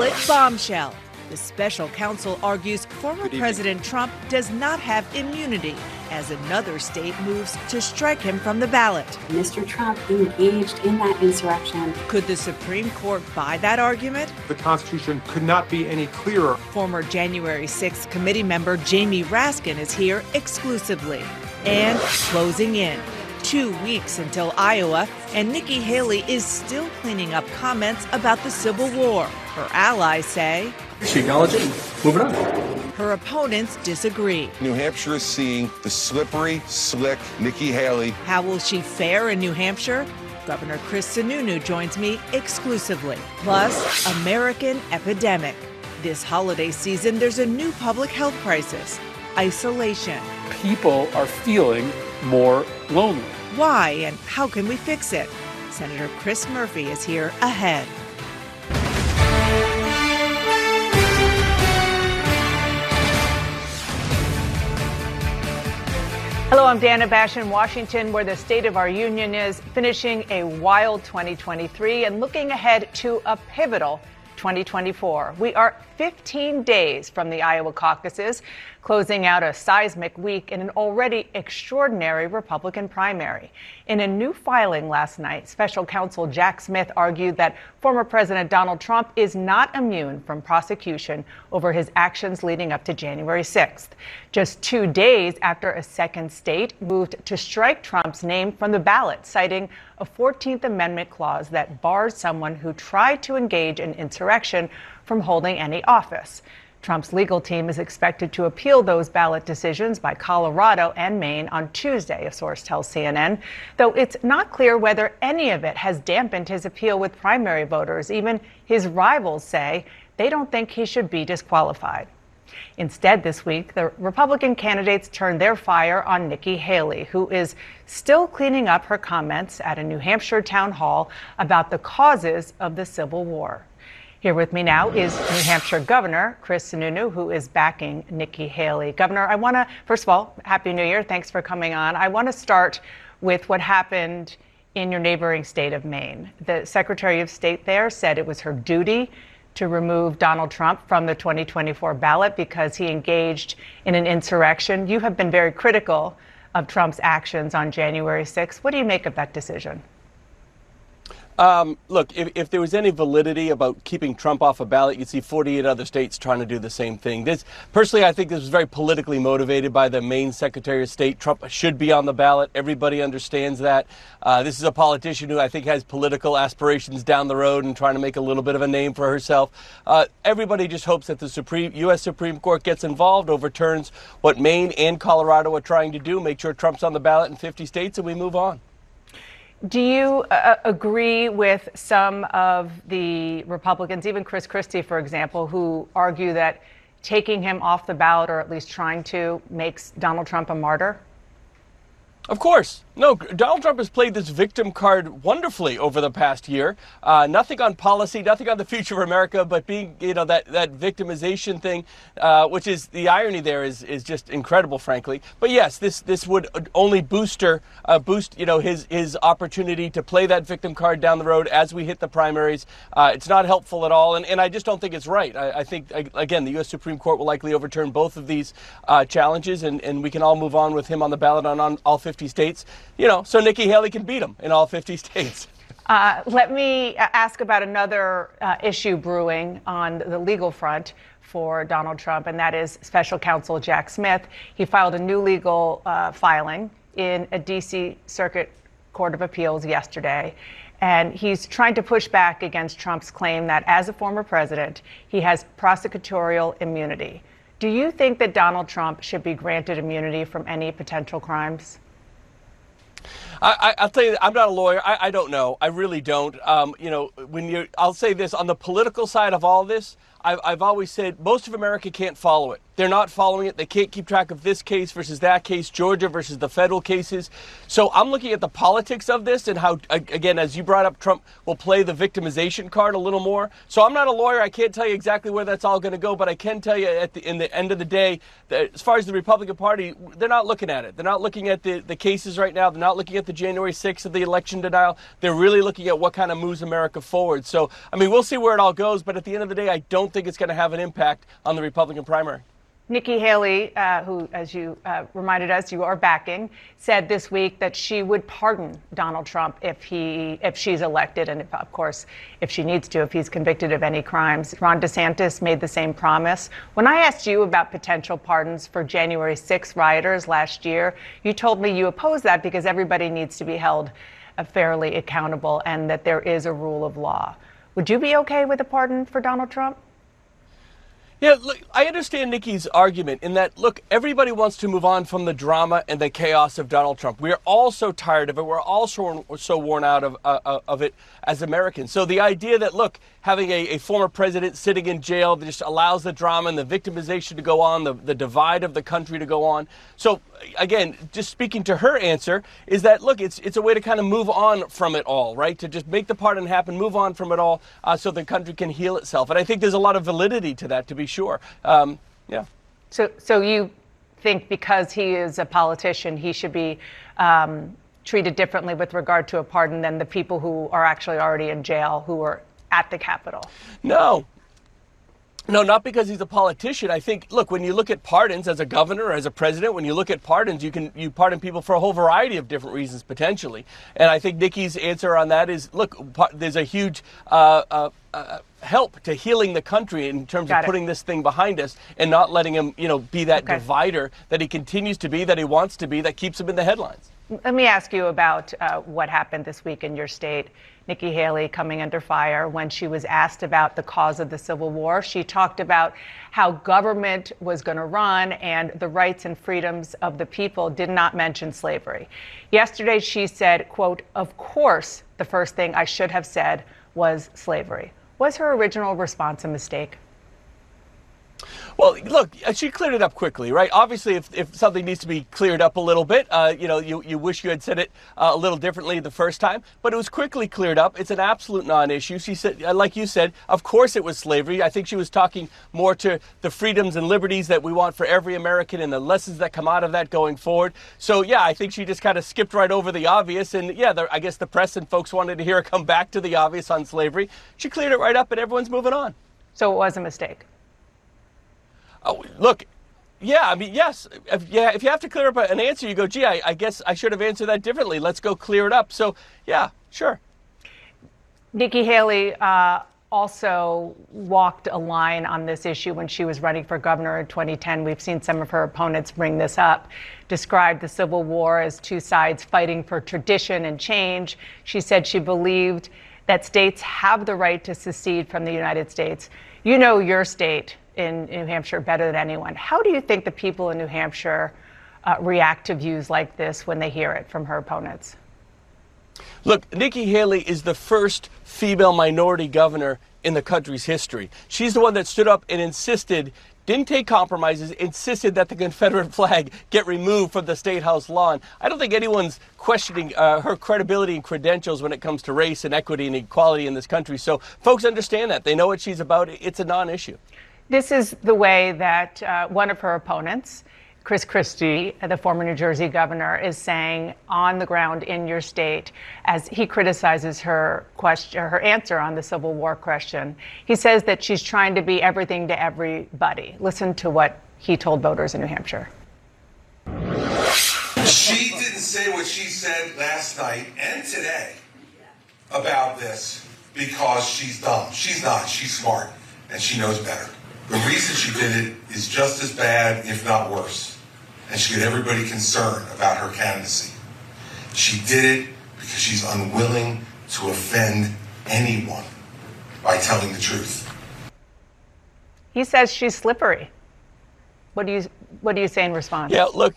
Ballot bombshell. The special counsel argues former President Trump does not have immunity as another state moves to strike him from the ballot. Mr. Trump engaged in that insurrection. Could the Supreme Court buy that argument? The Constitution could not be any clearer. Former January 6th committee member Jamie Raskin is here exclusively and closing in. Two weeks until Iowa, and Nikki Haley is still cleaning up comments about the Civil War. Her allies say she acknowledged it. Moving on. Her opponents disagree. New Hampshire is seeing the slippery, slick Nikki Haley. How will she fare in New Hampshire? Governor Chris Sununu joins me exclusively. Plus, American epidemic. This holiday season, there's a new public health crisis isolation. People are feeling more lonely. Why and how can we fix it? Senator Chris Murphy is here ahead. Hello, I'm Dana Bash in Washington, where the state of our union is finishing a wild 2023 and looking ahead to a pivotal 2024. We are 15 days from the Iowa caucuses, closing out a seismic week in an already extraordinary Republican primary. In a new filing last night, special counsel Jack Smith argued that former President Donald Trump is not immune from prosecution over his actions leading up to January 6th. Just two days after a second state moved to strike Trump's name from the ballot, citing a 14th Amendment clause that bars someone who tried to engage in insurrection from holding any office. Trump's legal team is expected to appeal those ballot decisions by Colorado and Maine on Tuesday, a source tells CNN, though it's not clear whether any of it has dampened his appeal with primary voters. Even his rivals say they don't think he should be disqualified. Instead, this week, the Republican candidates turned their fire on Nikki Haley, who is still cleaning up her comments at a New Hampshire town hall about the causes of the Civil War. Here with me now is New Hampshire Governor Chris Sununu, who is backing Nikki Haley. Governor, I want to, first of all, Happy New Year. Thanks for coming on. I want to start with what happened in your neighboring state of Maine. The Secretary of State there said it was her duty to remove Donald Trump from the 2024 ballot because he engaged in an insurrection. You have been very critical of Trump's actions on January 6th. What do you make of that decision? Um, look, if, if, there was any validity about keeping Trump off a ballot, you'd see 48 other states trying to do the same thing. This, personally, I think this was very politically motivated by the Maine Secretary of State. Trump should be on the ballot. Everybody understands that. Uh, this is a politician who I think has political aspirations down the road and trying to make a little bit of a name for herself. Uh, everybody just hopes that the Supreme U.S. Supreme Court gets involved, overturns what Maine and Colorado are trying to do, make sure Trump's on the ballot in 50 states, and we move on. Do you uh, uh, agree with some of the Republicans, even Chris Christie, for example, who argue that taking him off the ballot, or at least trying to, makes Donald Trump a martyr? Of course. No, Donald Trump has played this victim card wonderfully over the past year. Uh, nothing on policy, nothing on the future of America, but being, you know, that, that victimization thing, uh, which is the irony there is, is just incredible, frankly. But yes, this, this would only booster, uh, boost, you know, his, his opportunity to play that victim card down the road as we hit the primaries. Uh, it's not helpful at all, and, and I just don't think it's right. I, I think, again, the U.S. Supreme Court will likely overturn both of these uh, challenges, and, and we can all move on with him on the ballot on, on all 50 states you know, so Nikki Haley can beat him in all 50 states. Uh, let me ask about another uh, issue brewing on the legal front for Donald Trump, and that is special counsel Jack Smith. He filed a new legal uh, filing in a D.C. Circuit Court of Appeals yesterday. And he's trying to push back against Trump's claim that as a former president, he has prosecutorial immunity. Do you think that Donald Trump should be granted immunity from any potential crimes? I, will tell you, I'm not a lawyer. I, I don't know. I really don't. Um, you know, when you, I'll say this on the political side of all this. I've, always said most of America can't follow it. They're not following it. They can't keep track of this case versus that case, Georgia versus the federal cases. So I'm looking at the politics of this and how, again, as you brought up, Trump will play the victimization card a little more. So I'm not a lawyer. I can't tell you exactly where that's all going to go, but I can tell you at the, in the end of the day, as far as the Republican Party, they're not looking at it. They're not looking at the, the cases right now. They're not looking at the January 6th of the election denial. They're really looking at what kind of moves America forward. So, I mean, we'll see where it all goes, but at the end of the day, I don't think it's going to have an impact on the Republican primary. Nikki Haley, uh, who, as you uh, reminded us, you are backing, said this week that she would pardon Donald Trump if he, if she's elected, and if, of course, if she needs to, if he's convicted of any crimes. Ron DeSantis made the same promise. When I asked you about potential pardons for January 6 rioters last year, you told me you oppose that because everybody needs to be held uh, fairly accountable and that there is a rule of law. Would you be okay with a pardon for Donald Trump? Yeah, look, I understand Nikki's argument in that, look, everybody wants to move on from the drama and the chaos of Donald Trump. We're all so tired of it. We're all so, so worn out of, uh, uh, of it as Americans. So the idea that, look, having a, a, former president sitting in jail that just allows the drama and the victimization to go on, the, the divide of the country to go on. So again, just speaking to her answer is that, look, it's, it's a way to kind of move on from it all, right? To just make the pardon happen, move on from it all uh, so the country can heal itself. And I think there's a lot of validity to that, to be sure. Um, yeah. So, so you think because he is a politician, he should be um, treated differently with regard to a pardon than the people who are actually already in jail who are at the Capitol? No, no, not because he's a politician. I think, look, when you look at pardons as a governor or as a president, when you look at pardons, you can you pardon people for a whole variety of different reasons potentially. And I think Nikki's answer on that is, look, there's a huge uh, uh, uh, help to healing the country in terms Got of putting this thing behind us and not letting him, you know, be that okay. divider that he continues to be, that he wants to be, that keeps him in the headlines. Let me ask you about uh, what happened this week in your state. Nikki Haley coming under fire when she was asked about the cause of the Civil War. She talked about how government was going to run and the rights and freedoms of the people did not mention slavery. Yesterday she said, quote, "Of course, the first thing I should have said was slavery." Was her original response a mistake? Well, look, uh, she cleared it up quickly, right? Obviously, if, if something needs to be cleared up a little bit, uh, you know, you, you wish you had said it uh, a little differently the first time, but it was quickly cleared up. It's an absolute non-issue. She said, uh, like you said, of course it was slavery. I think she was talking more to the freedoms and liberties that we want for every American and the lessons that come out of that going forward. So, yeah, I think she just kind of skipped right over the obvious. And yeah, the, I guess the press and folks wanted to hear her come back to the obvious on slavery. She cleared it right up, and everyone's moving on. So it was a mistake. Oh, look, yeah, I mean, yes. If, yeah, if you have to clear up an answer, you go, gee, I, I guess I should have answered that differently. Let's go clear it up. So, yeah, sure. Nikki Haley uh, also walked a line on this issue when she was running for governor in 2010. We've seen some of her opponents bring this up, described the Civil War as two sides fighting for tradition and change. She said she believed that states have the right to secede from the United States. You know your state in New Hampshire better than anyone. How do you think the people in New Hampshire uh, react to views like this when they hear it from her opponents? Look, Nikki Haley is the first female minority governor in the country's history. She's the one that stood up and insisted, didn't take compromises, insisted that the Confederate flag get removed from the State House lawn. I don't think anyone's questioning uh, her credibility and credentials when it comes to race and equity and equality in this country. So folks understand that. They know what she's about. It's a non issue. This is the way that uh, one of her opponents, Chris Christie, the former New Jersey governor, is saying on the ground in your state as he criticizes her question, her answer on the Civil War question. He says that she's trying to be everything to everybody. Listen to what he told voters in New Hampshire. She didn't say what she said last night and today about this because she's dumb. She's not. She's smart and she knows better. The reason she did it is just as bad, if not worse. And she got everybody concerned about her candidacy. She did it because she's unwilling to offend anyone by telling the truth. He says she's slippery. What do you what do you say in response? Yeah, look,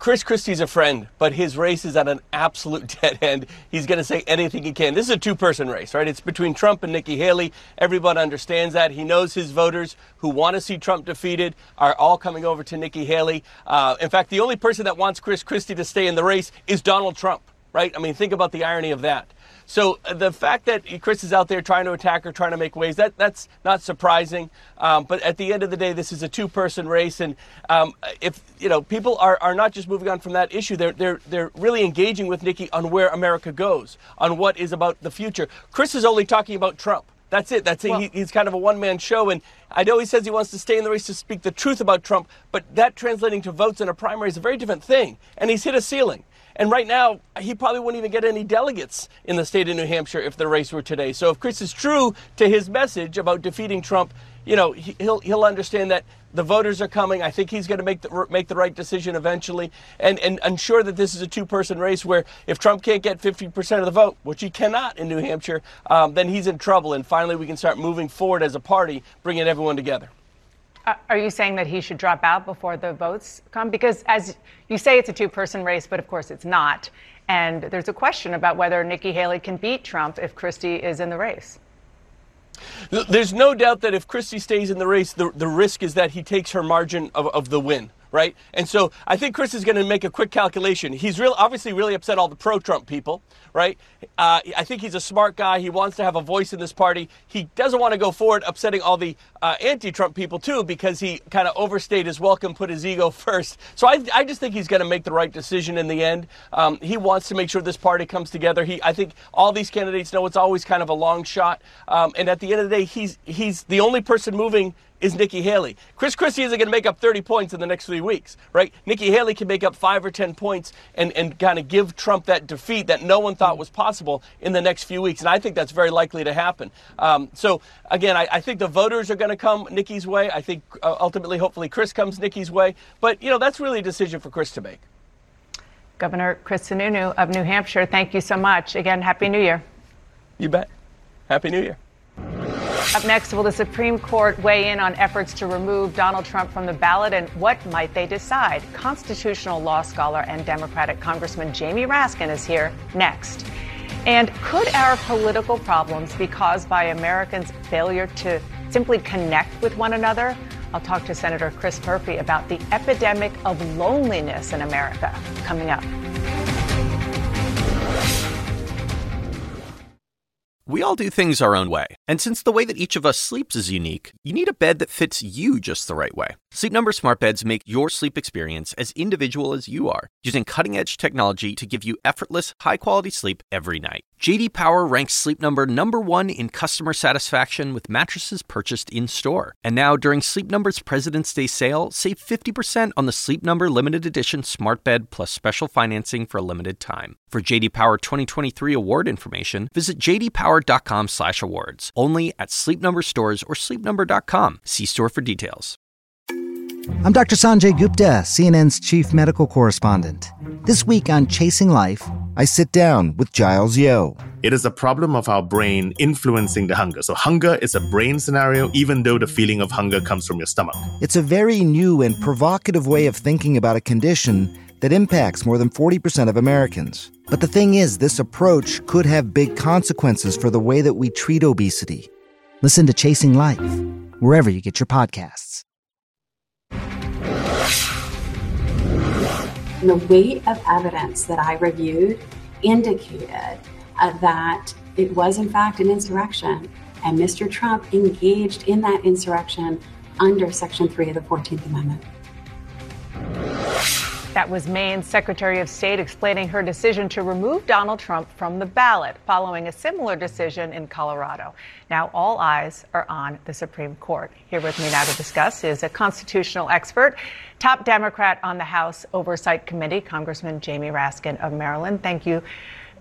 Chris Christie's a friend, but his race is at an absolute dead end. He's going to say anything he can. This is a two person race, right? It's between Trump and Nikki Haley. Everyone understands that. He knows his voters who want to see Trump defeated are all coming over to Nikki Haley. Uh, in fact, the only person that wants Chris Christie to stay in the race is Donald Trump, right? I mean, think about the irony of that. So uh, the fact that Chris is out there trying to attack her, trying to make waves, that that's not surprising. Um, but at the end of the day, this is a two-person race, and um, if you know people are, are not just moving on from that issue, they're they're they're really engaging with Nikki on where America goes, on what is about the future. Chris is only talking about Trump. That's it. That's it. Well, he, he's kind of a one-man show, and I know he says he wants to stay in the race to speak the truth about Trump, but that translating to votes in a primary is a very different thing, and he's hit a ceiling. And right now, he probably wouldn't even get any delegates in the state of New Hampshire if the race were today. So if Chris is true to his message about defeating Trump, you know, he'll he'll understand that the voters are coming. I think he's going to make the make the right decision eventually, and and ensure that this is a two-person race where if Trump can't get 50% of the vote, which he cannot in New Hampshire, um, then he's in trouble. And finally, we can start moving forward as a party, bringing everyone together. Uh, are you saying that he should drop out before the votes come? Because as you say, it's a two person race, but of course it's not. And there's a question about whether Nikki Haley can beat Trump if Christie is in the race. There's no doubt that if Christie stays in the race, the, the risk is that he takes her margin of, of the win right? And so I think Chris is going to make a quick calculation. He's real, obviously really upset all the pro-Trump people, right? Uh, I think he's a smart guy. He wants to have a voice in this party. He doesn't want to go forward upsetting all the uh, anti-Trump people too, because he kind of overstayed his welcome, put his ego first. So I, I just think he's going to make the right decision in the end. Um, he wants to make sure this party comes together. He, I think all these candidates know it's always kind of a long shot, um, and at the end of the day, he's he's the only person moving is Nikki Haley. Chris Christie isn't going to make up 30 points in the next three weeks, right? Nikki Haley can make up five or 10 points and, and kind of give Trump that defeat that no one thought was possible in the next few weeks. And I think that's very likely to happen. Um, so, again, I, I, think the voters are going to come Nikki's way. I think uh, ultimately, hopefully, Chris comes Nikki's way. But, you know, that's really a decision for Chris to make. Governor Chris Sununu of New Hampshire, thank you so much. Again, Happy New Year. You bet. Happy New Year. Up next, will the Supreme Court weigh in on efforts to remove Donald Trump from the ballot and what might they decide? Constitutional law scholar and Democratic Congressman Jamie Raskin is here next. And could our political problems be caused by Americans' failure to simply connect with one another? I'll talk to Senator Chris Murphy about the epidemic of loneliness in America coming up. We all do things our own way. And since the way that each of us sleeps is unique, you need a bed that fits you just the right way. Sleep Number smart beds make your sleep experience as individual as you are, using cutting-edge technology to give you effortless, high-quality sleep every night. JD Power ranks Sleep Number number 1 in customer satisfaction with mattresses purchased in-store. And now during Sleep Number's President's Day sale, save 50% on the Sleep Number limited edition smart bed plus special financing for a limited time. For JD Power 2023 award information, visit jdpower.com/awards. Only at Sleep Number stores or sleepnumber.com. See store for details. I'm Dr. Sanjay Gupta, CNN's chief medical correspondent. This week on Chasing Life, I sit down with Giles Yeo. It is a problem of our brain influencing the hunger. So, hunger is a brain scenario, even though the feeling of hunger comes from your stomach. It's a very new and provocative way of thinking about a condition that impacts more than 40% of Americans. But the thing is, this approach could have big consequences for the way that we treat obesity. Listen to Chasing Life, wherever you get your podcasts. The weight of evidence that I reviewed indicated uh, that it was, in fact, an insurrection, and Mr. Trump engaged in that insurrection under Section 3 of the 14th Amendment. That was Maine's Secretary of State explaining her decision to remove Donald Trump from the ballot following a similar decision in Colorado. Now, all eyes are on the Supreme Court. Here with me now to discuss is a constitutional expert, top Democrat on the House Oversight Committee, Congressman Jamie Raskin of Maryland. Thank you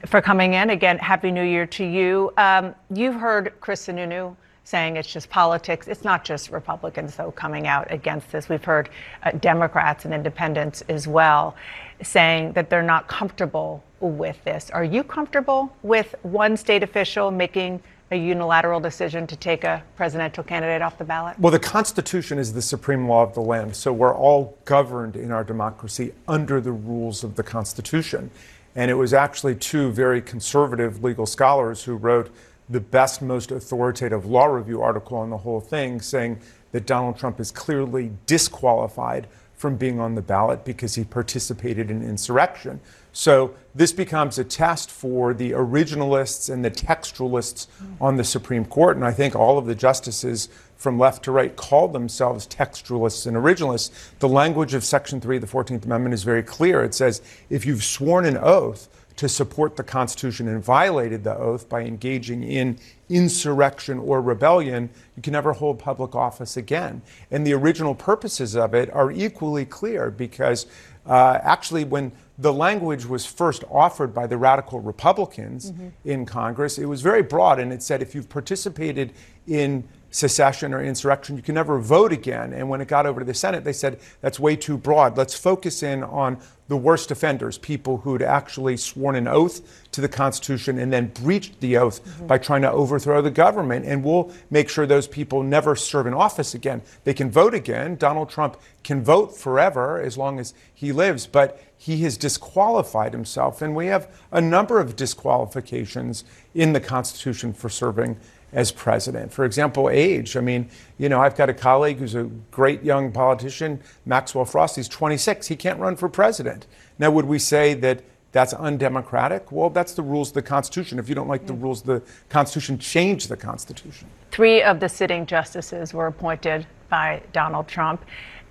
for coming in. Again, Happy New Year to you. Um, you've heard Chris Sununu saying it's just politics. It's not just Republicans, though, coming out against this. We've heard uh, Democrats and independents as well saying that they're not comfortable with this. Are you comfortable with one state official making a unilateral decision to take a presidential candidate off the ballot? Well, the Constitution is the supreme law of the land, so we're all governed in our democracy under the rules of the Constitution. And it was actually two very conservative legal scholars who wrote the best, most authoritative law review article on the whole thing, saying that Donald Trump is clearly disqualified from being on the ballot because he participated in insurrection. So this becomes a test for the originalists and the textualists on the Supreme Court. And I think all of the justices from left to right call themselves textualists and originalists. The language of Section 3 of the 14th Amendment is very clear. It says if you've sworn an oath, to support the Constitution and violated the oath by engaging in insurrection or rebellion, you can never hold public office again. And the original purposes of it are equally clear because uh, actually, when the language was first offered by the radical Republicans mm-hmm. in Congress, it was very broad and it said if you've participated in secession or insurrection, you can never vote again. And when it got over to the Senate, they said that's way too broad. Let's focus in on the worst offenders, people who'd actually sworn an oath to the Constitution and then breached the oath mm-hmm. by trying to overthrow the government. And we'll make sure those people never serve in office again. They can vote again. Donald Trump can vote forever as long as he lives, but he has disqualified himself. And we have a number of disqualifications in the Constitution for serving as president. For example, age. I mean, you know, I've got a colleague who's a great young politician, Maxwell Frost. He's 26. He can't run for president. Now, would we say that that's undemocratic? Well, that's the rules of the Constitution. If you don't like the rules of the Constitution, change the Constitution. Three of the sitting justices were appointed by Donald Trump.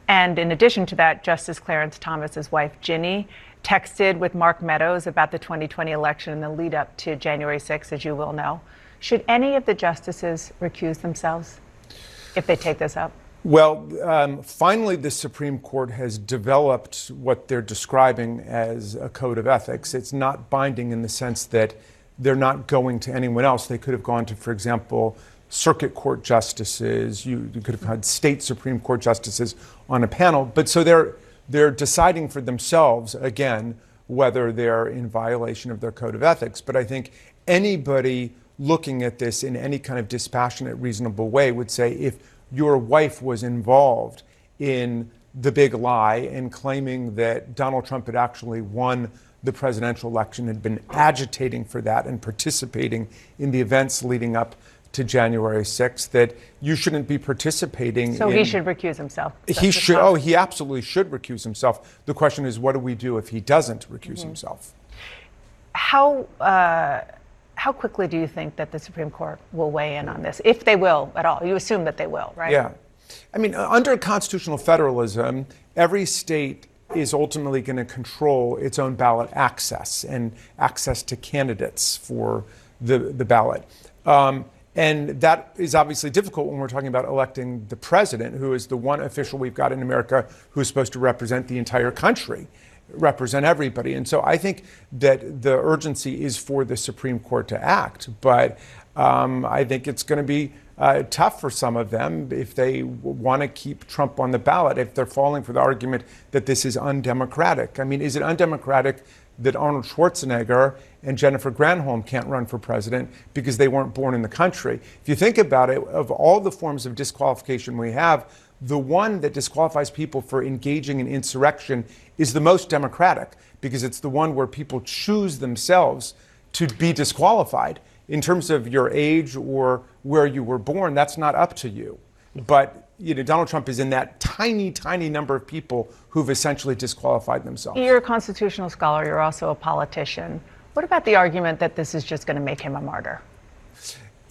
And in addition to that, Justice Clarence Thomas's wife, Ginny, texted with Mark Meadows about the 2020 election and the lead up to January 6th, as you will know. Should any of the justices recuse themselves if they take this up? Well, um, finally, the Supreme Court has developed what they're describing as a code of ethics. It's not binding in the sense that they're not going to anyone else. They could have gone to, for example, circuit court justices. You, you could have had state Supreme Court justices on a panel. But so they're they're deciding for themselves again whether they're in violation of their code of ethics. But I think anybody looking at this in any kind of dispassionate, reasonable way would say if your wife was involved in the big lie and claiming that Donald Trump had actually won the presidential election, had been agitating for that and participating in the events leading up to January 6th, that you shouldn't be participating. So in, he should recuse himself. He should. Oh, he absolutely should recuse himself. The question is, what do we do if he doesn't recuse mm-hmm. himself? How? Uh, how quickly do you think that the Supreme Court will weigh in on this, if they will at all? You assume that they will, right? Yeah. I mean, under constitutional federalism, every state is ultimately going to control its own ballot access and access to candidates for the, the ballot. Um, and that is obviously difficult when we're talking about electing the president, who is the one official we've got in America who is supposed to represent the entire country represent everybody. And so I think that the urgency is for the Supreme Court to act. But um, I think it's going to be uh, tough for some of them if they want to keep Trump on the ballot, if they're falling for the argument that this is undemocratic. I mean, is it undemocratic that Arnold Schwarzenegger and Jennifer Granholm can't run for president because they weren't born in the country? If you think about it, of all the forms of disqualification we have, the one that disqualifies people for engaging in insurrection is the most democratic because it's the one where people choose themselves to be disqualified. In terms of your age or where you were born, that's not up to you. But you know, Donald Trump is in that tiny, tiny number of people who've essentially disqualified themselves. You're a constitutional scholar, you're also a politician. What about the argument that this is just going to make him a martyr?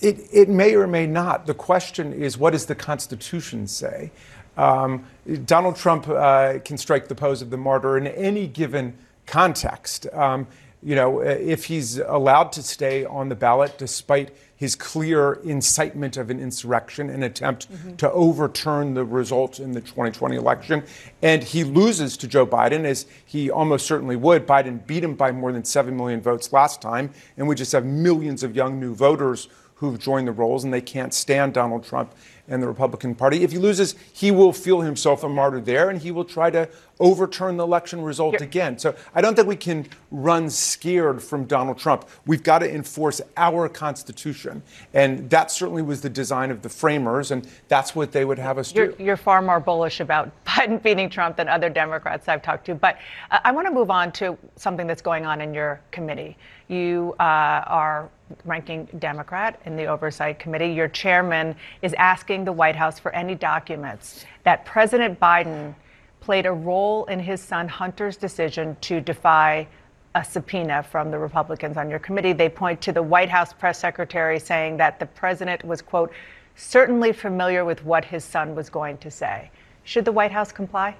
It, it may or may not. The question is, what does the Constitution say? Um, Donald Trump uh, can strike the pose of the martyr in any given context. Um, you know, if he's allowed to stay on the ballot despite his clear incitement of an insurrection, an attempt mm-hmm. to overturn the results in the 2020 election, and he loses to Joe Biden, as he almost certainly would. Biden beat him by more than 7 million votes last time, and we just have millions of young new voters who've joined the rolls and they can't stand Donald Trump and the Republican Party. If he loses, he will feel himself a martyr there, and he will try to overturn the election result again. So I don't think we can run scared from Donald Trump. We've got to enforce our Constitution. And that certainly was the design of the framers, and that's what they would have us you're, do. You're far more bullish about Biden beating Trump than other Democrats I've talked to. But uh, I want to move on to something that's going on in your committee. You uh, are ranking Democrat in the Oversight Committee. Your chairman is asking the White House for any documents that President Biden played a role in his son Hunter's decision to defy a subpoena from the Republicans on your committee. They point to the White House press secretary saying that the president was, quote, certainly familiar with what his son was going to say. Should the White House comply?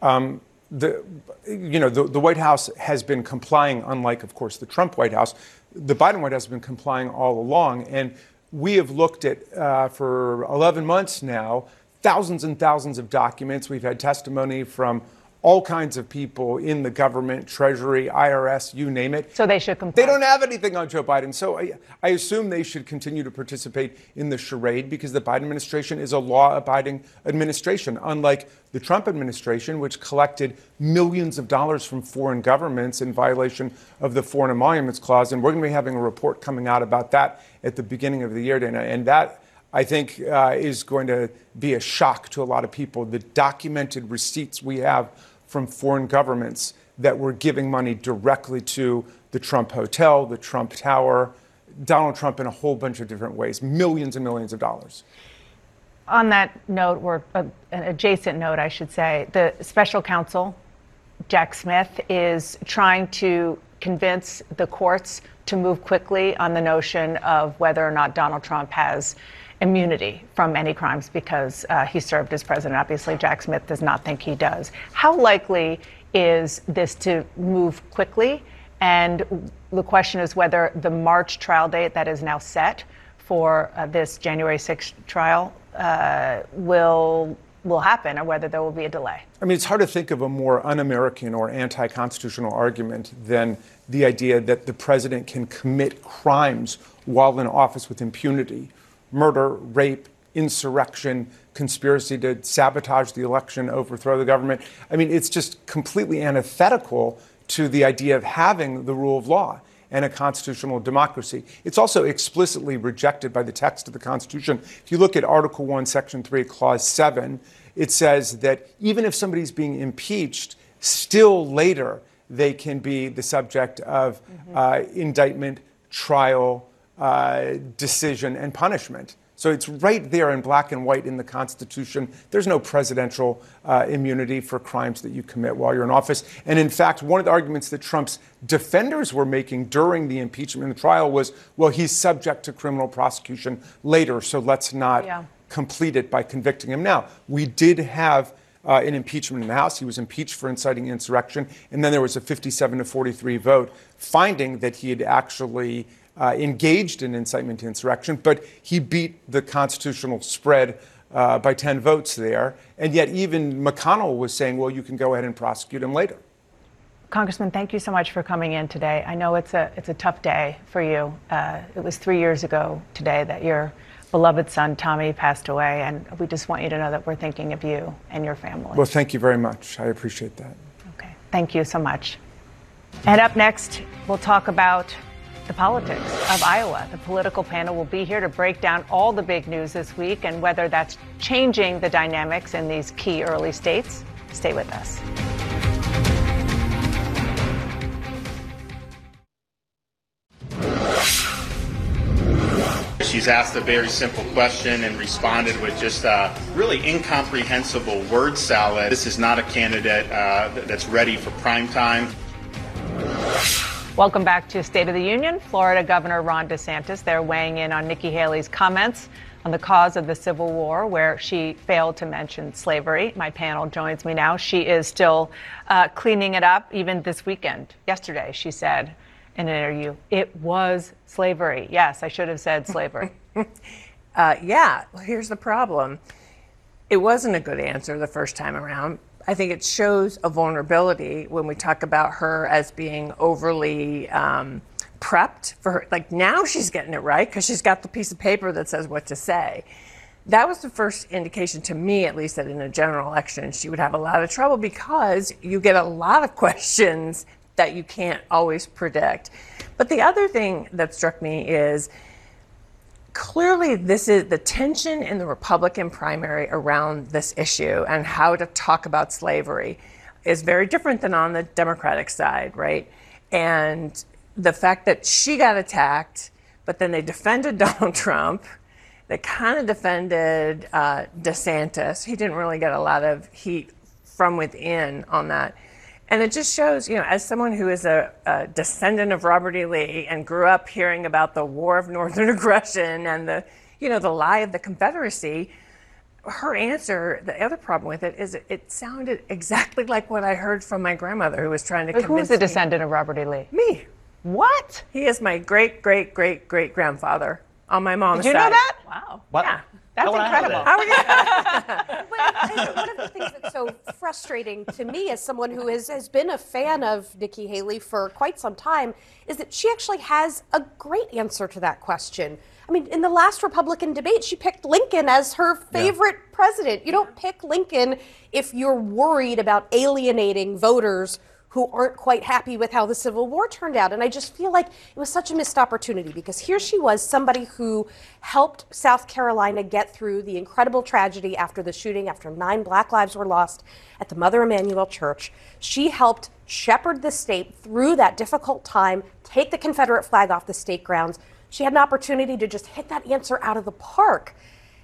Um, the, you know, the, the White House has been complying, unlike, of course, the Trump White House. The Biden White House has been complying all along. And we have looked at, uh, for 11 months now, thousands and thousands of documents. We've had testimony from all kinds of people in the government, Treasury, IRS, you name it. So they should comply. They don't have anything on Joe Biden. So I, I, assume they should continue to participate in the charade because the Biden administration is a law abiding administration, unlike the Trump administration, which collected millions of dollars from foreign governments in violation of the Foreign Emoluments Clause. And we're going to be having a report coming out about that at the beginning of the year, Dana. And that I think uh, is going to be a shock to a lot of people. The documented receipts we have from foreign governments that were giving money directly to the Trump Hotel, the Trump Tower, Donald Trump in a whole bunch of different ways, millions and millions of dollars. On that note, or uh, an adjacent note, I should say, the special counsel, Jack Smith, is trying to convince the courts to move quickly on the notion of whether or not Donald Trump has immunity from any crimes because uh, he served as president. Obviously, Jack Smith does not think he does. How likely is this to move quickly? And the question is whether the March trial date that is now set for uh, this January 6th trial uh, will will happen or whether there will be a delay. I mean, it's hard to think of a more un American or anti constitutional argument than the idea that the president can commit crimes while in office with impunity murder, rape, insurrection, conspiracy to sabotage the election, overthrow the government. I mean, it's just completely antithetical to the idea of having the rule of law and a constitutional democracy. It's also explicitly rejected by the text of the Constitution. If you look at Article 1, Section 3, Clause 7, it says that even if somebody's being impeached, still later they can be the subject of mm-hmm. uh, indictment, trial, uh, decision and punishment. So it's right there in black and white in the Constitution. There's no presidential uh, immunity for crimes that you commit while you're in office. And in fact, one of the arguments that Trump's defenders were making during the impeachment and the trial was, well, he's subject to criminal prosecution later, so let's not yeah. complete it by convicting him now. We did have. Uh, an impeachment in the House. He was impeached for inciting insurrection. And then there was a 57 to 43 vote finding that he had actually uh, engaged in incitement to insurrection, but he beat the constitutional spread uh, by 10 votes there. And yet, even McConnell was saying, well, you can go ahead and prosecute him later. Congressman, thank you so much for coming in today. I know it's a, it's a tough day for you. Uh, it was three years ago today that your beloved son, Tommy, passed away, and we just want you to know that we're thinking of you and your family. Well, thank you very much. I appreciate that. Okay. Thank you so much. And up next, we'll talk about the politics of Iowa. The political panel will be here to break down all the big news this week and whether that's changing the dynamics in these key early states. Stay with us. She's asked a very simple question and responded with just a really incomprehensible word salad. This is not a candidate uh, that's ready for prime time. Welcome back to State of the Union. Florida Governor Ron DeSantis, they're weighing in on Nikki Haley's comments on the cause of the Civil War, where she failed to mention slavery. My panel joins me now. She is still uh, cleaning it up, even this weekend. Yesterday, she said in an interview, it was slavery. Yes, I should have said slavery. uh, yeah, well, here's the problem. It wasn't a good answer the first time around I think it shows a vulnerability when we talk about her as being overly um, prepped for her. Like now she's getting it right because she's got the piece of paper that says what to say. that was the first indication to me, at least, that in a general election she would have a lot of trouble because you get a lot of questions that you can't always predict. But the other thing that struck me is clearly this is the tension in the Republican primary around this issue and how to talk about slavery is very different than on the Democratic side, right? And the fact that she got attacked, but then they defended Donald Trump they kind of defended uh, DeSantis. He didn't really get a lot of heat from within on that. And it just shows, you know, as someone who is a, a, descendant of Robert E. Lee and grew up hearing about the War of Northern Aggression and the, you know, the lie of the Confederacy, her answer, the other problem with it is it, it sounded exactly like what I heard from my grandmother who was trying to Who convince is a me- descendant of Robert E. Lee? Me. What? He is my great, great, great, great grandfather on my mom's side. Did you know side. that? Wow. What? Yeah. That's How would I know incredible. that? Well, one of the things that's so frustrating to me as someone who has, has been a fan of Nikki Haley for quite some time is that she actually has a great answer to that question. I mean, in the last Republican debate, she picked Lincoln as her favorite president. You don't pick Lincoln if you're worried about alienating voters who aren't quite happy with how the Civil War turned out. And I just feel like it was such a missed opportunity because here she was, somebody who helped South Carolina get through the incredible tragedy after the shooting, after nine black lives were lost at the Mother Emanuel Church. She helped shepherd the state through that difficult time, take the Confederate flag off the state grounds. She had an opportunity to just hit that answer out of the park.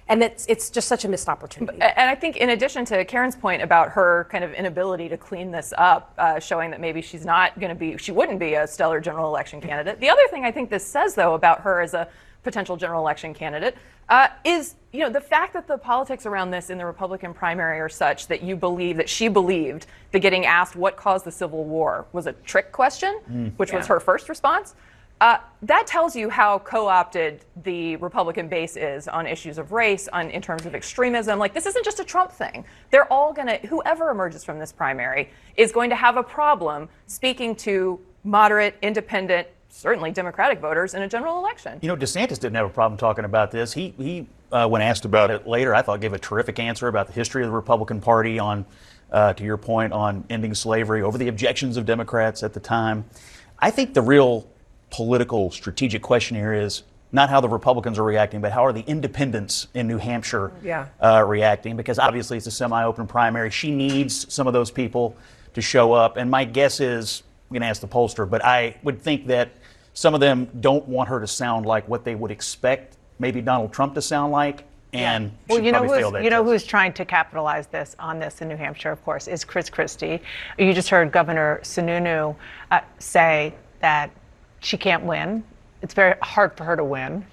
And it's, it's just such a missed opportunity. And I think, in addition to Karen's point about her kind of inability to clean this up, uh, showing that maybe she's not going to be, she wouldn't be a stellar general election candidate. The other thing I think this says, though, about her as a potential general election candidate uh, is, you know, the fact that the politics around this in the Republican primary are such that you believe that she believed that getting asked what caused the Civil War was a trick question, Mm. which was her first response. Uh, that tells you how co-opted the Republican base is on issues of race, on in terms of extremism. Like this isn't just a Trump thing. They're all gonna, whoever emerges from this primary is going to have a problem speaking to moderate, independent, certainly Democratic voters in a general election. You know, DeSantis didn't have a problem talking about this. He, he uh, when asked about it later, I thought gave a terrific answer about the history of the Republican Party on, uh, to your point, on ending slavery, over the objections of Democrats at the time. I think the real political strategic question here is not how the Republicans are reacting, but how are the independents in New Hampshire Yeah. uh, reacting? Because obviously it's a semi-open primary. She needs some of those people to show up, and my guess is I'm going to ask the pollster, but I would think that some of them don't want her to sound like what they would expect maybe Donald Trump to sound like, and Well, you know who's you know test. who's trying to capitalize this on this in New Hampshire, of course, is Chris Christie. You just heard Governor Sununu uh, say that she can't win. It's very hard for her to win.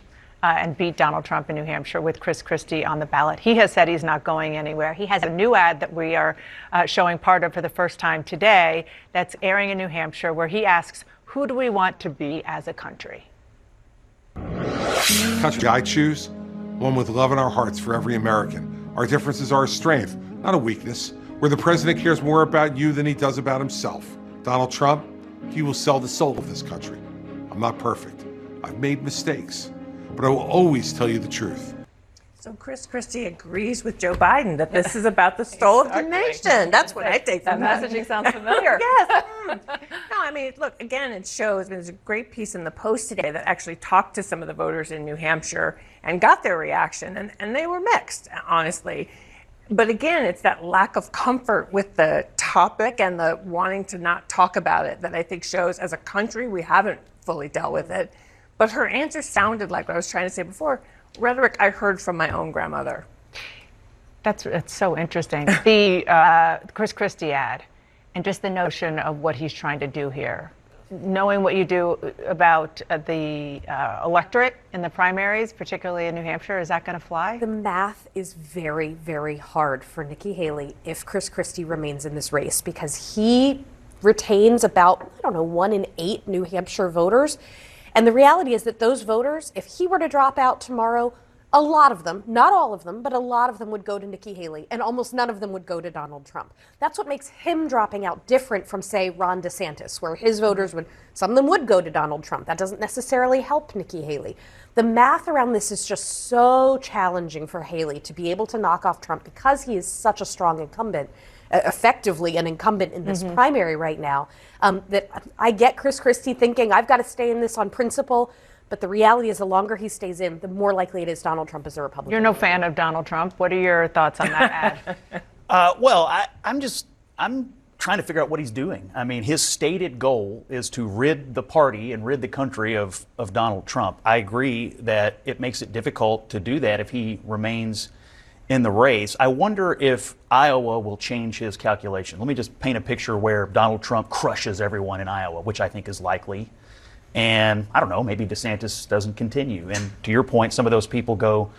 Uh, and beat Donald Trump in New Hampshire with Chris Christie on the ballot. He has said he's not going anywhere. He has a new ad that we are uh, showing part of for the first time today that's airing in New Hampshire where he asks, Who do we want to be as a country? country I choose, one with love in our hearts for every American. Our differences are a strength, not a weakness. Where the president cares more about you than he does about himself. Donald Trump, he will sell the soul of this country. I'm not perfect. I've made mistakes, but I will always tell you the truth. So Chris Christie agrees with Joe Biden that this is about the soul of the nation. That's what I take That from that. messaging sounds familiar. yes. Mm. No, I mean, look, again, it shows, I mean, there's a great piece in the Post today that actually talked to some of the voters in New Hampshire and got their reaction, and, and they were mixed, honestly. But again, it's that lack of comfort with the topic and the wanting to not talk about it that I think shows as a country we haven't fully dealt with it. But her answer sounded like what I was trying to say before rhetoric I heard from my own grandmother. That's, that's so interesting. the uh, Chris Christie ad and just the notion of what he's trying to do here. Knowing what you do about uh, the uh, electorate in the primaries, particularly in New Hampshire, is that going to fly? The math is very, very hard for Nikki Haley if Chris Christie remains in this race because he retains about, I don't know, one in eight New Hampshire voters. And the reality is that those voters, if he were to drop out tomorrow, a lot of them, not all of them, but a lot of them would go to Nikki Haley, and almost none of them would go to Donald Trump. That's what makes him dropping out different from, say, Ron DeSantis, where his voters would, some of them would go to Donald Trump. That doesn't necessarily help Nikki Haley. The math around this is just so challenging for Haley to be able to knock off Trump because he is such a strong incumbent, effectively an incumbent in this Mhm. primary right now. Um, that I get Chris Christie thinking, I've got to stay in this on principle. But the reality is, the longer he stays in, the more likely it is Donald Trump is a Republican. You're no fan of Donald Trump. What are your thoughts on that ad? Uh, well, I, I'm just I'm trying to figure out what he's doing. I mean, his stated goal is to rid the party and rid the country of of Donald Trump. I agree that it makes it difficult to do that if he remains in the race. I wonder if Iowa will change his calculation. Let me just paint a picture where Donald Trump crushes everyone in Iowa, which I think is likely. And I don't know, maybe DeSantis doesn't continue. And to your point, some of those people go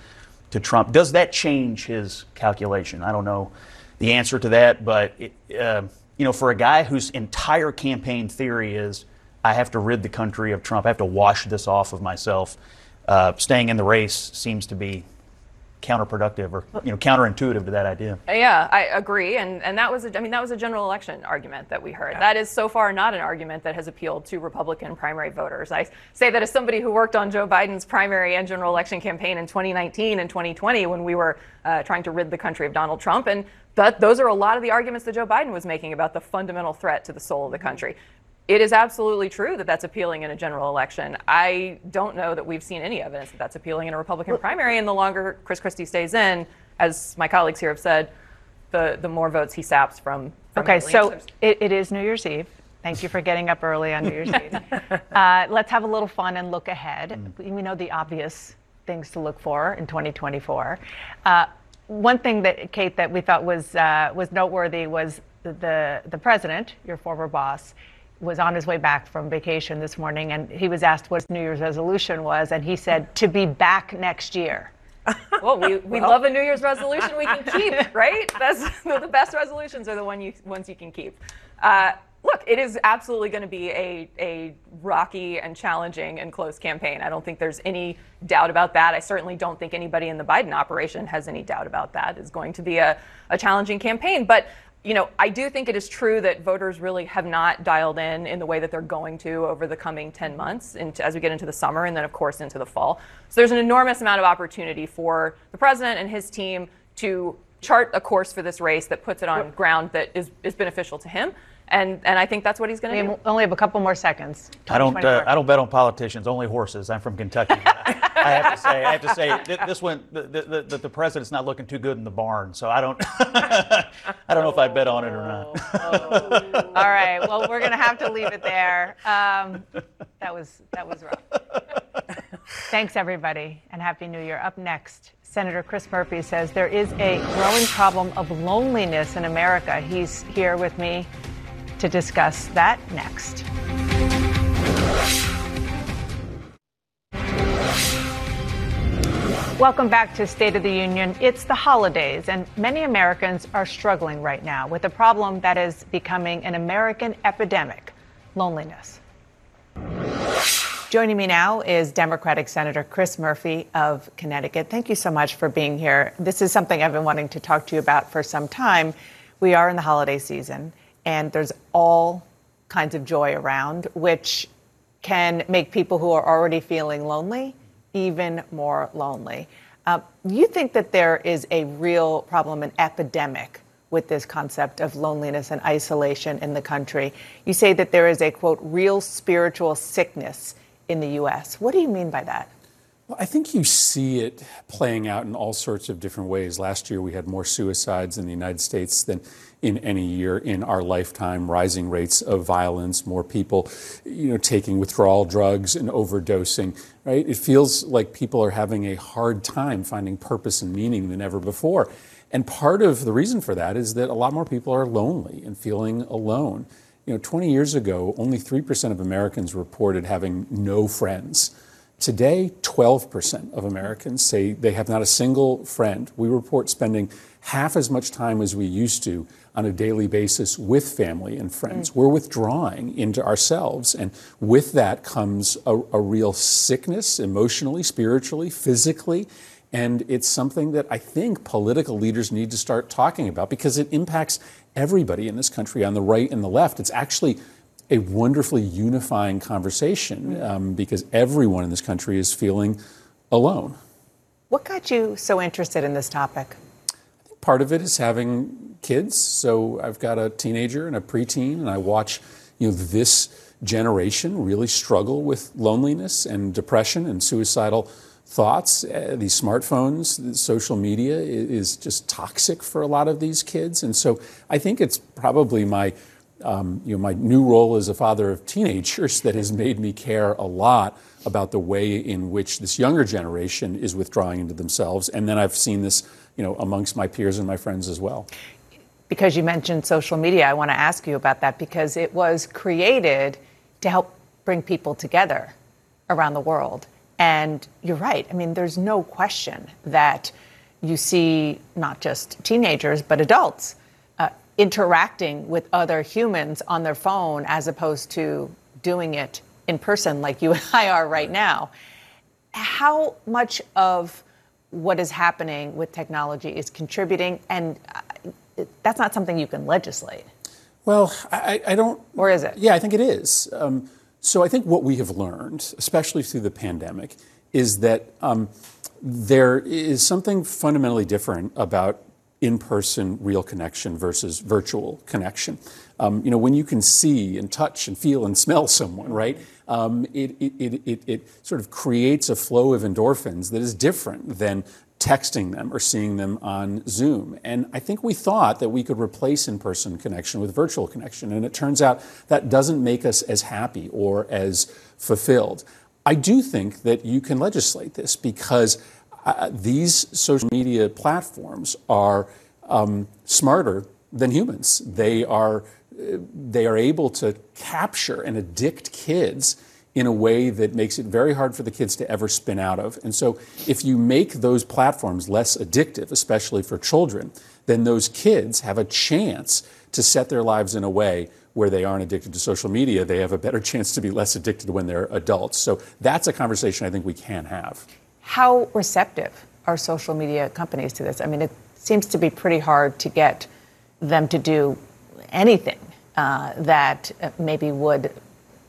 to Trump. Does that change his calculation? I don't know the answer to that, but it, uh, you know, for a guy whose entire campaign theory is I have to rid the country of Trump, I have to wash this off of myself. Uh, staying in the race seems to be counterproductive or you know counterintuitive to that idea. Yeah, I agree, and and that was a, I mean that was a general election argument that we heard. That is so far not an argument that has appealed to Republican primary voters. I say that as somebody who worked on Joe Biden's primary and general election campaign in 2019 and 2020 when we were uh, trying to rid the country of Donald Trump, and that those are a lot of the arguments that Joe Biden was making about the fundamental threat to the soul of the country. It is absolutely true that that's appealing in a general election. I don't know that we've seen any evidence that that's appealing in a Republican primary. And the longer Chris Christie stays in, as my colleagues here have said, the, the more votes he saps from. from Okay, so it, it is New Year's Eve. Thank you for getting up early on New Year's Eve. Uh, let's have a little fun and look ahead. We we know the obvious things to look for in 2024. Uh, one thing that Kate that we thought was uh, was noteworthy was the, the the president, your former boss, was on his way back from vacation this morning, and he was asked what his New Year's resolution was, and he said to be back next year. well, we, we Well. love a New Year's resolution we can keep, right? That's the best resolutions are the one you ones you can keep. Uh, look, it is absolutely going to be a a rocky and challenging and close campaign. I don't think there's any doubt about that. I certainly don't think anybody in the Biden operation has any doubt about that. It's going to be a, a challenging campaign, but you know, I do think it is true that voters really have not dialed in in the way that they're going to over the coming 10 months into, as we get into the summer and then, of course, into the fall. So there's an enormous amount of opportunity for the president and his team to chart a course for this race that puts it on ground that is, is beneficial to him. And, and I think that's what he's going to We do. only have a couple more seconds. I don't. Uh, I don't bet on politicians. Only horses. I'm from Kentucky. I have to say. I have to say. th- This one. The, the, the, the president's not looking too good in the barn. So I don't. I don't know if I bet on it or not. All right. Well, we're going to have to leave it there. Um, that was that was rough. Thanks, everybody, and happy New Year. Up next, Senator Chris Murphy says there is a growing problem of loneliness in America. He's here with me to discuss that next. Welcome back to State of the Union. It's the holidays, and many Americans are struggling right now with a problem that is becoming an American epidemic loneliness. Joining me now is Democratic Senator Chris Murphy of Connecticut. Thank you so much for being here. This is something I've been wanting to talk to you about for some time. We are in the holiday season, and there's all kinds of joy around, which can make people who are already feeling lonely even more lonely. Uh, you think that there is a real problem, an epidemic with this concept of loneliness and isolation in the country. You say that there is a quote, real spiritual sickness in the U.S. What do you mean by that? Well, I think you see it playing out in all sorts of different ways. Last year, we had more suicides in the United States than in any year in our lifetime. Rising rates of violence, more people, you know, taking withdrawal drugs and overdosing. Right? It feels like people are having a hard time finding purpose and meaning than ever before. And part of the reason for that is that a lot more people are lonely and feeling alone. You know, 20 years ago, only 3% of Americans reported having no friends. Today, 12% of Americans say they have not a single friend. We report spending half as much time as we used to on a daily basis with family and friends. We're withdrawing into ourselves. And with that comes a, a real sickness, emotionally, spiritually, physically. And it's something that I think political leaders need to start talking about because it impacts everybody in this country on the right and the left. It's actually a wonderfully unifying conversation um, because everyone in this country is feeling alone. What got you so interested in this topic? Part of it is having kids. So I've got a teenager and a preteen, and I watch you know this generation really struggle with loneliness and depression and suicidal thoughts. Uh, these smartphones, social media is just toxic for a lot of these kids. And so I think it's probably my, um, you know, my new role as a father of teenagers that has made me care a lot about the way in which this younger generation is withdrawing into themselves. And then I've seen this, you know, amongst my peers and my friends as well. Because you mentioned social media, I want to ask you about that because it was created to help bring people together around the world. And you're right. I mean, there's no question that you see not just teenagers, but adults uh, interacting with other humans on their phone as opposed to doing it in person like you and I are right now. How much of what is happening with technology is contributing? And uh, that's not something you can legislate. Well, I, I don't. Or is it? Yeah, I think it is. Um, so I think what we have learned, especially through the pandemic, is that um, there is something fundamentally different about in-person real connection versus virtual connection. Um, you know, when you can see and touch and feel and smell someone, right? Um, it, it, it, it, sort of creates a flow of endorphins that is different than texting them or seeing them on Zoom. And I think we thought that we could replace in person connection with virtual connection. And it turns out that doesn't make us as happy or as fulfilled. I do think that you can legislate this because uh, these social media platforms are um, smarter than humans. They are, they are able to capture and addict kids in a way that makes it very hard for the kids to ever spin out of. And so, if you make those platforms less addictive, especially for children, then those kids have a chance to set their lives in a way where they aren't addicted to social media. They have a better chance to be less addicted when they're adults. So, that's a conversation I think we can have. How receptive are social media companies to this? I mean, it seems to be pretty hard to get them to do anything uh, that uh, maybe would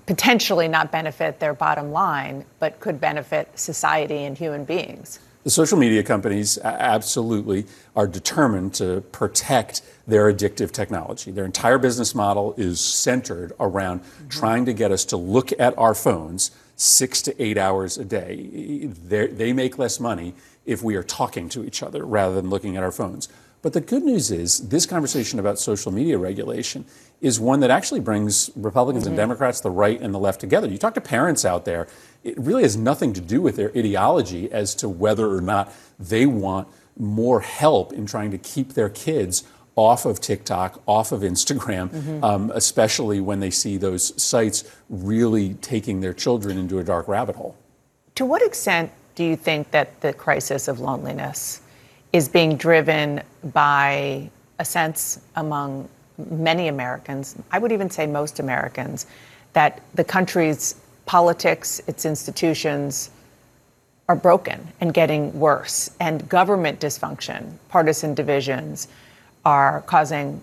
potentially not benefit their bottom line, but could benefit society and human beings. The social media companies absolutely are determined to protect their addictive technology. Their entire business model is centered around mm-hmm. trying to get us to look at our phones six to eight hours a day. They're, they make less money if we are talking to each other rather than looking at our phones. But the good news is, this conversation about social media regulation is one that actually brings Republicans mm-hmm. and Democrats, the right and the left together. You talk to parents out there, it really has nothing to do with their ideology as to whether or not they want more help in trying to keep their kids off of TikTok, off of Instagram, mm-hmm. um, especially when they see those sites really taking their children into a dark rabbit hole. To what extent do you think that the crisis of loneliness is being driven by a sense among many Americans, I would even say most Americans, that the country's politics, its institutions are broken and getting worse, and government dysfunction, partisan divisions are causing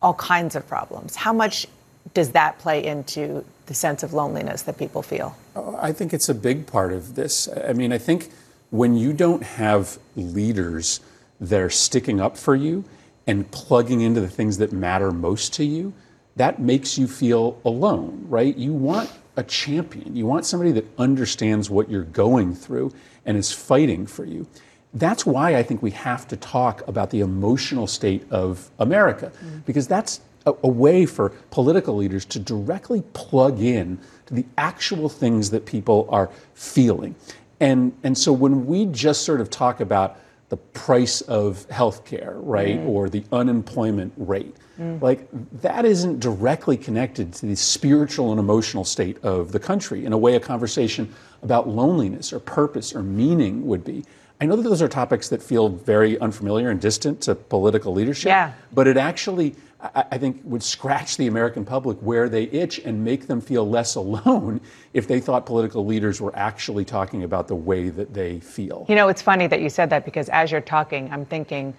all kinds of problems. How much does that play into the sense of loneliness that people feel? I think it's a big part of this. I mean, I think when you don't have leaders that are sticking up for you and plugging into the things that matter most to you, that makes you feel alone, right? You want a champion. You want somebody that understands what you're going through and is fighting for you. That's why I think we have to talk about the emotional state of America, mm-hmm. because that's a, a, way for political leaders to directly plug in to the actual things that people are feeling. And, and so when we just sort of talk about the price of healthcare, right, mm. or the unemployment rate, mm. like that isn't directly connected to the spiritual and emotional state of the country in a way a conversation about loneliness or purpose or meaning would be. I know that those are topics that feel very unfamiliar and distant to political leadership. Yeah. But it actually, I, I think, would scratch the American public where they itch and make them feel less alone if they thought political leaders were actually talking about the way that they feel. You know, it's funny that you said that because as you're talking, I'm thinking,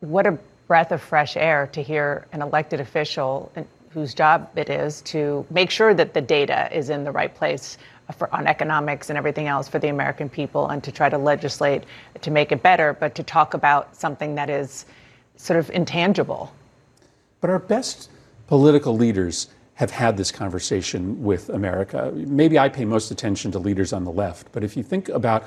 what a breath of fresh air to hear an elected official whose job it is to make sure that the data is in the right place for, on economics and everything else for the American people and to try to legislate to make it better, but to talk about something that is sort of intangible. But our best political leaders have had this conversation with America. Maybe I pay most attention to leaders on the left, but if you think about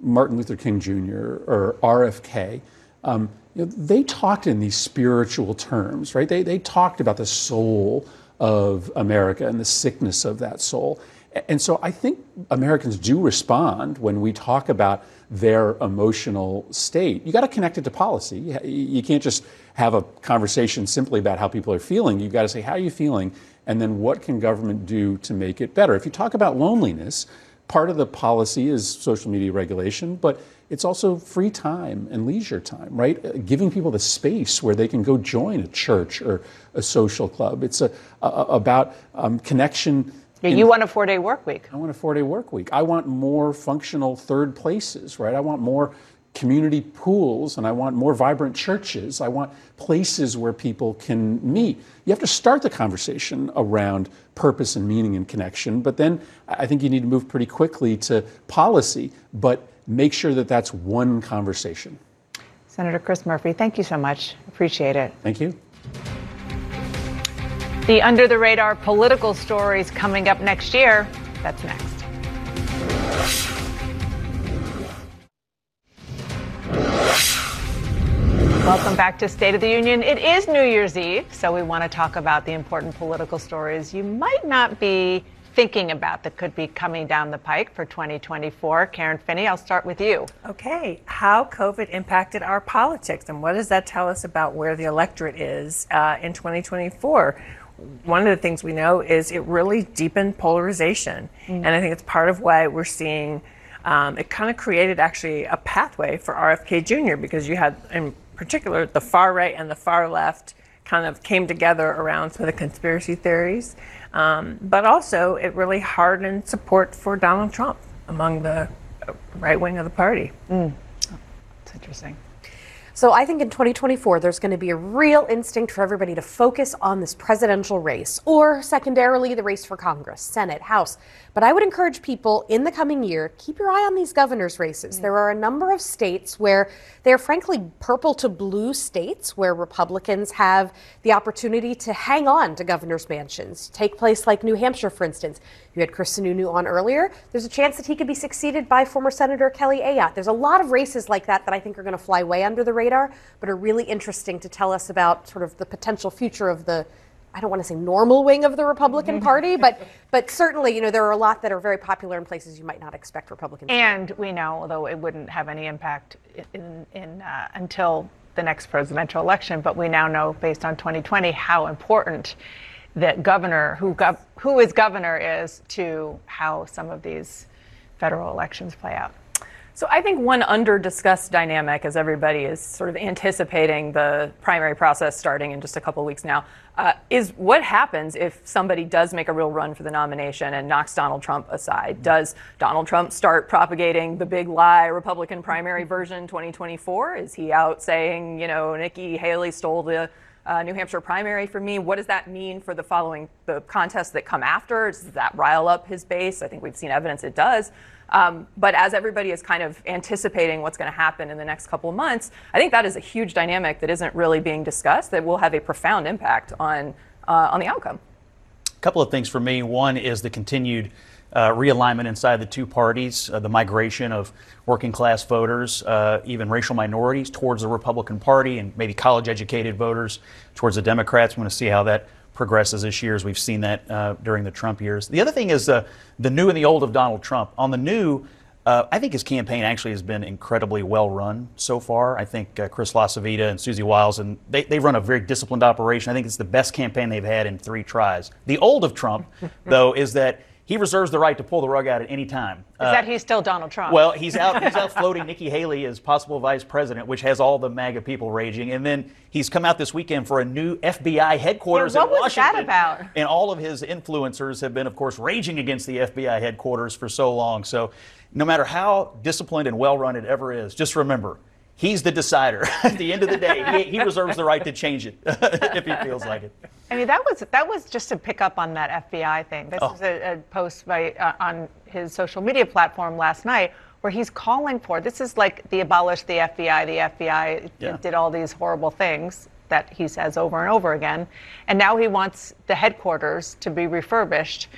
Martin Luther King Jr. or RFK, um, you know, they talked in these spiritual terms, right? They, they talked about the soul of America and the sickness of that soul. And so I think Americans do respond when we talk about their emotional state. You got to connect it to policy. You can't just have a conversation simply about how people are feeling. You've got to say, how are you feeling? And then what can government do to make it better? If you talk about loneliness, part of the policy is social media regulation, but it's also free time and leisure time, right? Uh, giving people the space where they can go join a church or a social club. It's a, a about um, connection. Yeah, you want a four day work week. I want a four day work week. I want more functional third places, right? I want more community pools and I want more vibrant churches. I want places where people can meet. You have to start the conversation around purpose and meaning and connection, but then I think you need to move pretty quickly to policy. But make sure that that's one conversation. Senator Chris Murphy, thank you so much. Appreciate it. Thank you. The under the radar political stories coming up next year. That's next. Welcome back to State of the Union. It is New Year's Eve, so we want to talk about the important political stories you might not be thinking about that could be coming down the pike for 2024. Karen Finney, I'll start with you. Okay. How COVID impacted our politics, and what does that tell us about where the electorate is uh, in 2024? One of the things we know is it really deepened polarization. Mm. And I think it's part of why we're seeing um, it kind of created actually a pathway for RFK Jr. because you had, in particular, the far right and the far left kind of came together around some of the conspiracy theories. Um, but also, it really hardened support for Donald Trump among the right wing of the party. Mm. That's interesting. So I think in 2024, there's going to be a real instinct for everybody to focus on this presidential race, or secondarily, the race for Congress, Senate, House. But I would encourage people in the coming year, keep your eye on these governor's races. Mm. There are a number of states where they're frankly purple to blue states where Republicans have the opportunity to hang on to governor's mansions. Take place like New Hampshire, for instance. You had Chris Sununu on earlier. There's a chance that he could be succeeded by former Senator Kelly Ayotte. There's a lot of races like that that I think are going to fly way under the radar, but are really interesting to tell us about sort of the potential future of the I don't want to say normal wing of the Republican mm-hmm. Party, but but certainly, you know, there are a lot that are very popular in places you might not expect Republicans. And we know, although it wouldn't have any impact in, in uh, until the next presidential election, but we now know, based on 2020, how important that governor, who gov- who is governor, is to how some of these federal elections play out. So I think one under discussed dynamic, as everybody is sort of anticipating the primary process starting in just a couple weeks now, uh, is what happens if somebody does make a real run for the nomination and knocks Donald Trump aside? Does Donald Trump start propagating the big lie Republican primary version 2024? Is he out saying, you know, Nikki Haley stole the uh, New Hampshire primary for me. What does that mean for the following the contests that come after? Does that rile up his base? I think we've seen evidence it does. Um, but as everybody is kind of anticipating what's going to happen in the next couple of months, I think that is a huge dynamic that isn't really being discussed that will have a profound impact on uh, on the outcome. A couple of things for me. One is the continued uh, realignment inside the two parties, uh, the migration of working class voters, uh, even racial minorities towards the Republican Party, and maybe college educated voters towards the Democrats. We want to see how that progresses this year, as we've seen that uh, during the Trump years. The other thing is uh, the new and the old of Donald Trump. On the new, uh, I think his campaign actually has been incredibly well run so far. I think uh, Chris LaCivita and Susie Wiles, and they, they run a very disciplined operation. I think it's the best campaign they've had in three tries. The old of Trump, though, is that he reserves the right to pull the rug out at any time. Is that he's still Donald Trump? Well, he's out. He's out floating Nikki Haley as possible vice president, which has all the MAGA people raging. And then he's come out this weekend for a new FBI headquarters Yeah, what in was that Washington. about? And all of his influencers have been, of course, raging against the FBI headquarters for so long. So, no matter how disciplined and well run it ever is, just remember. He's the decider. At the end of the day, he, he reserves the right to change it if he feels like it. I mean, that was that was just to pick up on that FBI thing. This Oh. was a, a post by uh, on his social media platform last night where he's calling for. This is like the abolish the FBI. The FBI Yeah. did all these horrible things that he says over and over again, and now he wants the headquarters to be refurbished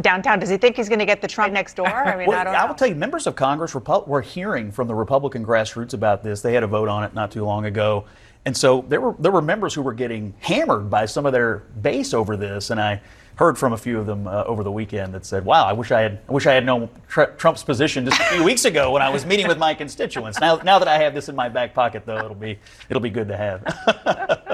downtown. Does he think he's going to get the Trump next door? I mean, Well, I don't I will tell you, members of Congress were hearing from the Republican grassroots about this. They had a vote on it not too long ago, and so there were there were members who were getting hammered by some of their base over this. And I heard from a few of them uh, over the weekend that said, "Wow, I wish I had I wish I had known Tr- Trump's position just a few weeks ago when I was meeting with my constituents. Now now that I have this in my back pocket, though, it'll be it'll be good to have."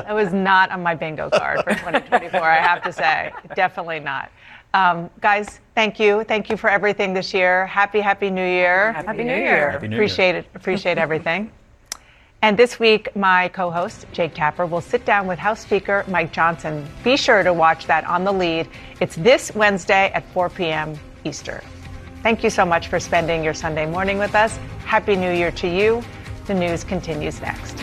That was not on my bingo card for 2024, I have to say. Definitely not. Um, guys, thank you. Thank you for everything this year. Happy, happy New Year. Happy New Year. Happy New Year. appreciate it. Appreciate everything. And this week, my co host, Jake Tapper, will sit down with House Speaker Mike Johnson. Be sure to watch that on the lead. It's this Wednesday at 4 p.m. Eastern. Thank you so much for spending your Sunday morning with us. Happy New Year to you. The news continues next.